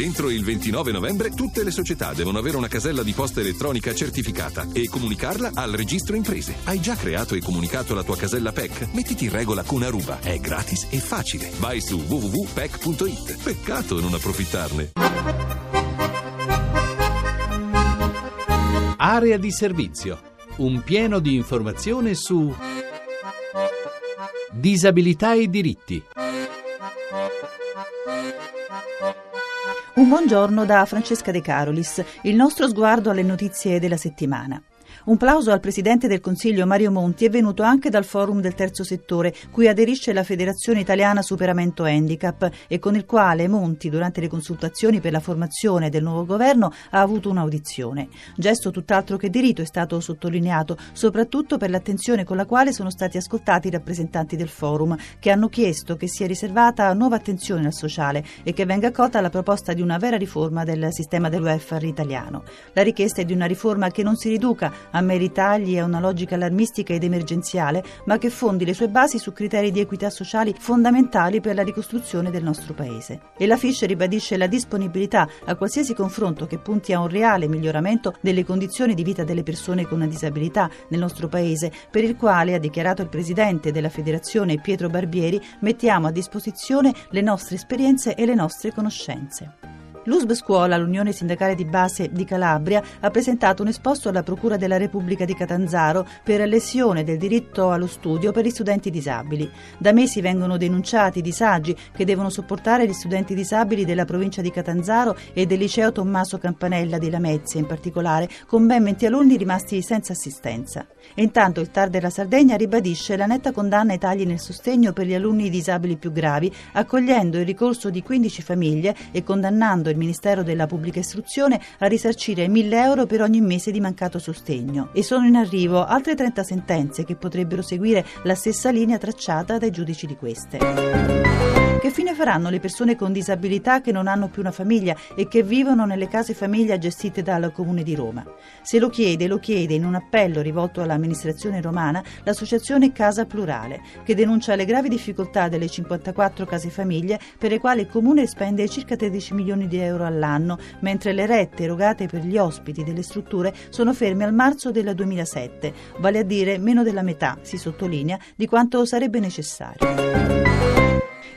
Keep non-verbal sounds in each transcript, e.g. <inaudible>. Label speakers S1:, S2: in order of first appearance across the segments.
S1: Entro il 29 novembre tutte le società devono avere una casella di posta elettronica certificata e comunicarla al registro imprese. Hai già creato e comunicato la tua casella PEC? Mettiti in regola con Aruba. È gratis e facile. Vai su www.pec.it. Peccato non approfittarne.
S2: Area di servizio. Un pieno di informazione su disabilità e diritti.
S3: Un buongiorno da Francesca De Carolis, il nostro sguardo alle notizie della settimana. Un plauso al Presidente del Consiglio Mario Monti è venuto anche dal Forum del Terzo Settore, cui aderisce la Federazione Italiana Superamento Handicap e con il quale Monti, durante le consultazioni per la formazione del nuovo governo, ha avuto un'audizione. Gesto tutt'altro che di rito è stato sottolineato, soprattutto per l'attenzione con la quale sono stati ascoltati i rappresentanti del Forum, che hanno chiesto che sia riservata nuova attenzione al sociale e che venga accolta la proposta di una vera riforma del sistema del welfare italiano. La richiesta è di una riforma che non si riduca a meri tagli e a una logica allarmistica ed emergenziale, ma che fondi le sue basi su criteri di equità sociali fondamentali per la ricostruzione del nostro Paese. E la Fischer ribadisce la disponibilità a qualsiasi confronto che punti a un reale miglioramento delle condizioni di vita delle persone con una disabilità nel nostro Paese, per il quale, ha dichiarato il Presidente della Federazione Pietro Barbieri, mettiamo a disposizione le nostre esperienze e le nostre conoscenze. L'USB Scuola, l'Unione Sindacale di Base di Calabria, ha presentato un esposto alla Procura della Repubblica di Catanzaro per lesione del diritto allo studio per gli studenti disabili. Da mesi vengono denunciati i disagi che devono sopportare gli studenti disabili della provincia di Catanzaro e del liceo Tommaso Campanella di Lamezia in particolare, con ben 20 alunni rimasti senza assistenza. E intanto il TAR della Sardegna ribadisce la netta condanna ai tagli nel sostegno per gli alunni disabili più gravi, accogliendo il ricorso di 15 famiglie e condannando il Ministero della Pubblica Istruzione a risarcire 1000 euro per ogni mese di mancato sostegno. E sono in arrivo altre 30 sentenze che potrebbero seguire la stessa linea tracciata dai giudici di queste. Che fine faranno le persone con disabilità che non hanno più una famiglia e che vivono nelle case famiglia gestite dal Comune di Roma? Se lo chiede, lo chiede in un appello rivolto all'amministrazione romana l'associazione Casa Plurale, che denuncia le gravi difficoltà delle 54 case famiglie per le quali il Comune spende circa 13 milioni di euro all'anno, mentre le rette erogate per gli ospiti delle strutture sono ferme al marzo del 2007, vale a dire meno della metà, si sottolinea, di quanto sarebbe necessario.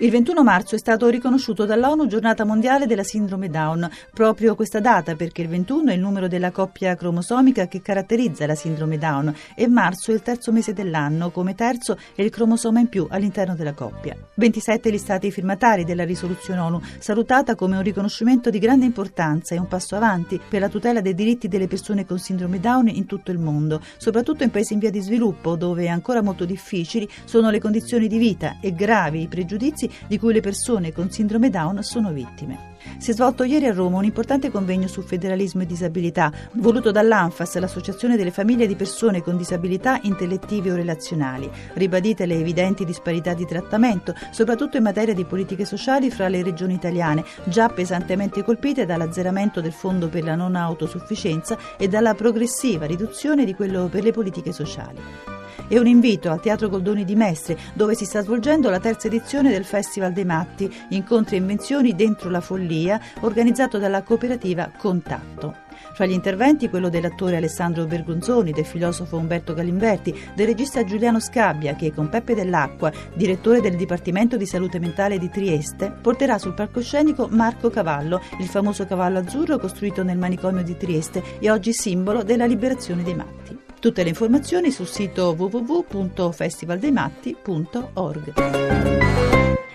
S3: Il 21 marzo è stato riconosciuto dall'ONU Giornata Mondiale della Sindrome Down, proprio questa data perché il 21 è il numero della coppia cromosomica che caratterizza la sindrome Down e marzo è il terzo mese dell'anno, come terzo è il cromosoma in più all'interno della coppia. 27 gli stati firmatari della risoluzione ONU, salutata come un riconoscimento di grande importanza e un passo avanti per la tutela dei diritti delle persone con sindrome Down in tutto il mondo, soprattutto in paesi in via di sviluppo dove ancora molto difficili sono le condizioni di vita e gravi i pregiudizi di cui le persone con sindrome Down sono vittime. Si è svolto ieri a Roma un importante convegno su federalismo e disabilità, voluto dall'ANFAS, l'Associazione delle famiglie di persone con disabilità intellettive o relazionali, ribadite le evidenti disparità di trattamento, soprattutto in materia di politiche sociali fra le regioni italiane, già pesantemente colpite dall'azzeramento del fondo per la non autosufficienza e dalla progressiva riduzione di quello per le politiche sociali e un invito al Teatro Goldoni di Mestre, dove si sta svolgendo la terza edizione del Festival dei Matti, incontri e invenzioni dentro la follia, organizzato dalla cooperativa Contatto. Fra gli interventi quello dell'attore Alessandro Bergonzoni, del filosofo Umberto Galimberti, del regista Giuliano Scabbia che con Peppe Dell'Acqua, direttore del Dipartimento di Salute Mentale di Trieste, porterà sul palcoscenico Marco Cavallo, il famoso cavallo azzurro costruito nel manicomio di Trieste e oggi simbolo della liberazione dei matti. Tutte le informazioni sul sito www.festivaldeimatti.org.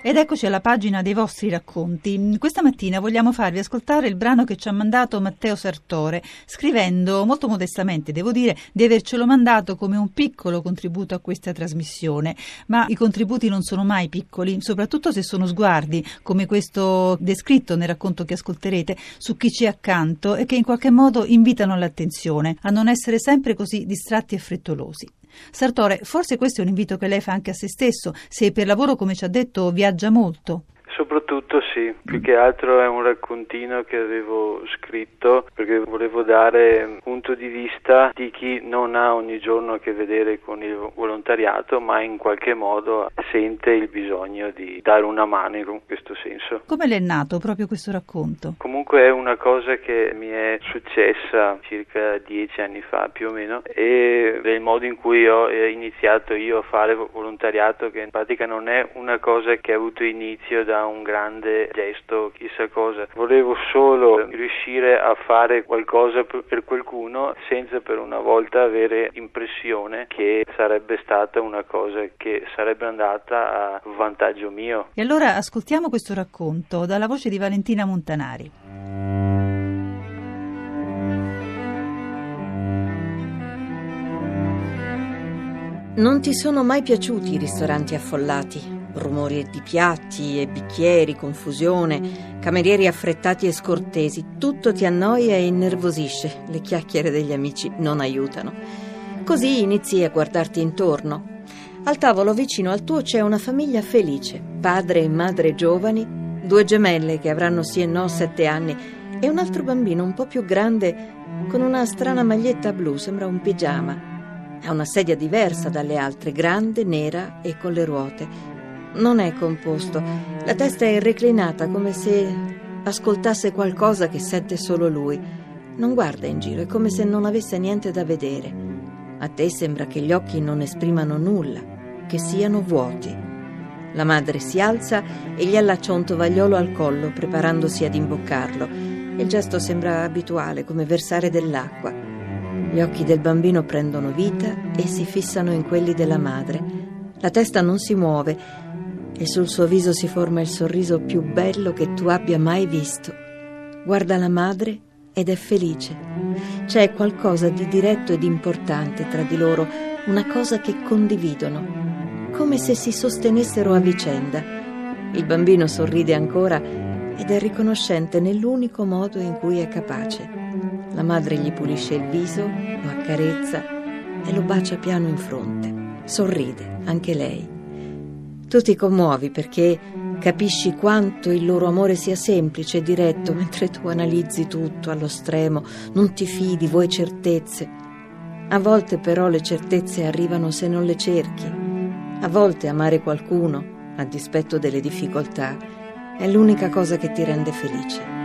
S3: Ed eccoci alla pagina dei vostri racconti. Questa mattina vogliamo farvi ascoltare il brano che ci ha mandato Matteo Sartore, scrivendo molto modestamente, devo dire, di avercelo mandato come un piccolo contributo a questa trasmissione. Ma i contributi non sono mai piccoli, soprattutto se sono sguardi, come questo descritto nel racconto che ascolterete, su chi ci è accanto e che in qualche modo invitano all'attenzione, a non essere sempre così distratti e frettolosi. Sartore, forse questo è un invito che lei fa anche a se stesso, se per lavoro, come ci ha detto, viaggia molto.
S4: Soprattutto sì, più che altro è un raccontino che avevo scritto perché volevo dare un punto di vista di chi non ha ogni giorno a che vedere con il volontariato ma in qualche modo sente il bisogno di dare una mano in questo senso.
S3: Come le è nato proprio questo racconto?
S4: Comunque è una cosa che mi è successa circa dieci anni fa più o meno e del modo in cui ho iniziato io a fare volontariato che in pratica non è una cosa che ha avuto inizio da un grande gesto, chissà cosa. Volevo solo riuscire a fare qualcosa per qualcuno senza per una volta avere impressione che sarebbe stata una cosa che sarebbe andata a vantaggio mio.
S3: E allora ascoltiamo questo racconto dalla voce di Valentina Montanari.
S5: Non ti sono mai piaciuti i ristoranti affollati? Rumori di piatti e bicchieri, confusione, camerieri affrettati e scortesi, tutto ti annoia e innervosisce, le chiacchiere degli amici non aiutano. Così inizi a guardarti intorno. Al tavolo vicino al tuo c'è una famiglia felice, padre e madre giovani, due gemelle che avranno sì e no sette anni e un altro bambino un po' più grande con una strana maglietta blu, sembra un pigiama ha una sedia diversa dalle altre, grande, nera e con le ruote. Non è composto. La testa è reclinata come se ascoltasse qualcosa che sente solo lui. Non guarda in giro, è come se non avesse niente da vedere. A te sembra che gli occhi non esprimano nulla, che siano vuoti. La madre si alza e gli allaccia un tovagliolo al collo, preparandosi ad imboccarlo. Il gesto sembra abituale, come versare dell'acqua. Gli occhi del bambino prendono vita e si fissano in quelli della madre. La testa non si muove e sul suo viso si forma il sorriso più bello che tu abbia mai visto. Guarda la madre ed è felice. C'è qualcosa di diretto ed importante tra di loro, una cosa che condividono, come se si sostenessero a vicenda. Il bambino sorride ancora ed è riconoscente nell'unico modo in cui è capace. La madre gli pulisce il viso, lo accarezza e lo bacia piano in fronte. Sorride, anche lei. Tu ti commuovi perché capisci quanto il loro amore sia semplice e diretto, mentre tu analizzi tutto allo stremo, non ti fidi, vuoi certezze. A volte però le certezze arrivano se non le cerchi. A volte amare qualcuno, a dispetto delle difficoltà, è l'unica cosa che ti rende felice.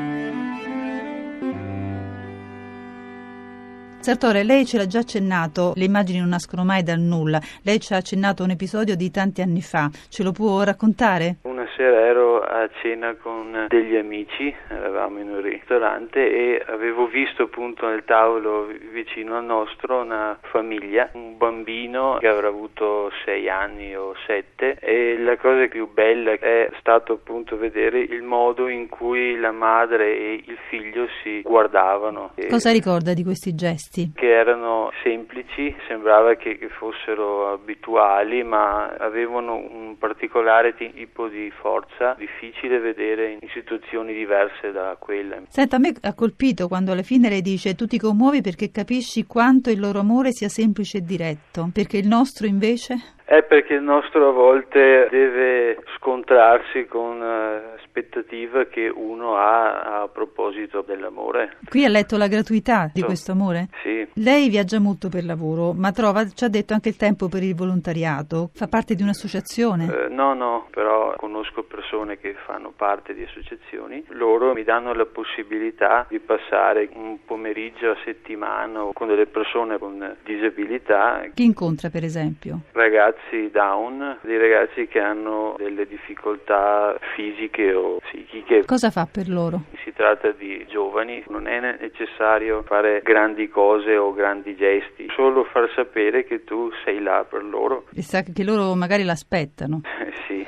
S3: Sartore, lei ce l'ha già accennato, le immagini non nascono mai dal nulla. Lei ci ha accennato un episodio di tanti anni fa, ce lo può raccontare?
S4: Sera ero a cena con degli amici, eravamo in un ristorante e avevo visto appunto nel tavolo vicino al nostro una famiglia, un bambino che avrà avuto sei anni o sette e la cosa più bella è stato appunto vedere il modo in cui la madre e il figlio si guardavano.
S3: Cosa ricorda di questi gesti?
S4: gesti? Che erano semplici, sembrava che, che fossero abituali, ma avevano un particolare tipo di forza difficile vedere in situazioni diverse da quelle.
S3: Senta, a me ha colpito quando alla fine lei dice tu ti commuovi perché capisci quanto il loro amore sia semplice e diretto, perché il nostro invece?
S4: È perché il nostro a volte deve scontrarsi con uh, aspettative che uno ha a proposito dell'amore.
S3: Qui ha letto la gratuità di questo amore?
S4: Sì.
S3: Lei viaggia molto per lavoro, ma trova, ci ha detto anche il tempo per il volontariato. Fa parte di un'associazione?
S4: Uh, no, no, però conosco persone che fanno parte di associazioni. Loro mi danno la possibilità di passare un pomeriggio a settimana con delle persone con disabilità.
S3: Chi incontra, per esempio?
S4: Ragazzi ragazzi down, dei ragazzi che hanno delle difficoltà fisiche o psichiche.
S3: Cosa fa per loro?
S4: Si tratta di giovani, non è necessario fare grandi cose o grandi gesti, solo far sapere che tu sei là per loro.
S3: E sa che loro magari l'aspettano. <laughs>
S4: sì.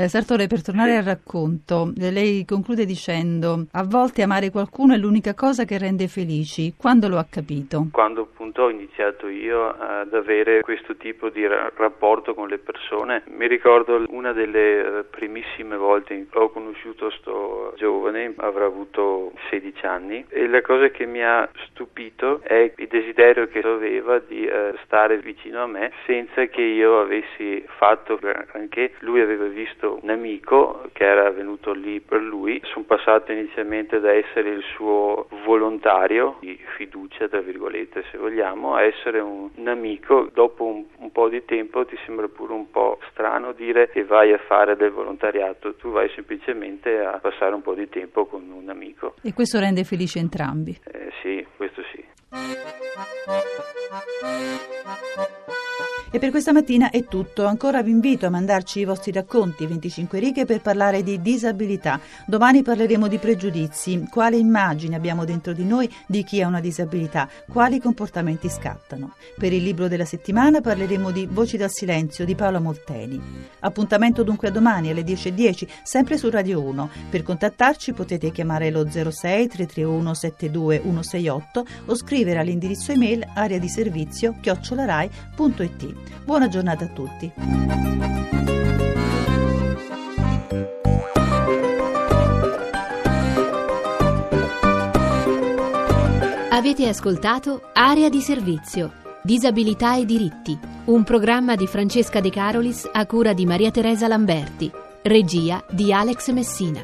S3: Eh, Sartore, per tornare al racconto, eh, lei conclude dicendo: A volte amare qualcuno è l'unica cosa che rende felici. Quando lo ha capito?
S4: Quando appunto ho iniziato io ad avere questo tipo di rapporto con le persone, mi ricordo una delle eh, primissime volte in cui ho conosciuto sto giovane, avrà avuto 16 anni, e la cosa che mi ha stupito è il desiderio che aveva di uh, stare vicino a me senza che io avessi fatto anche lui aveva visto trovato un amico che era venuto lì per lui, sono passato inizialmente da essere il suo volontario di fiducia, tra virgolette se vogliamo, a essere un, un amico. Dopo un, un, po' di tempo ti sembra pure un po' strano dire che vai a fare del volontariato, tu vai semplicemente a passare un po' di tempo con un amico.
S3: E questo rende felici entrambi.
S4: Eh, sì, questo sì.
S3: E per questa mattina è tutto. Ancora vi invito a mandarci i vostri racconti, 25 righe, per parlare di disabilità. Domani parleremo di pregiudizi, quale immagine abbiamo dentro di noi di chi ha una disabilità, quali comportamenti scattano. Per il libro della settimana parleremo di Voci dal silenzio di Paola Molteni. Appuntamento dunque a domani alle 10.10, sempre su Radio 1. Per contattarci potete chiamare lo 06 331 72 168 o scrivere all'indirizzo email area di servizio chiocciolarai.it. Buona giornata a tutti.
S6: Avete ascoltato Area di servizio. Disabilità e diritti. Un programma di Francesca De Carolis a cura di Maria Teresa Lamberti. Regia di Alex Messina.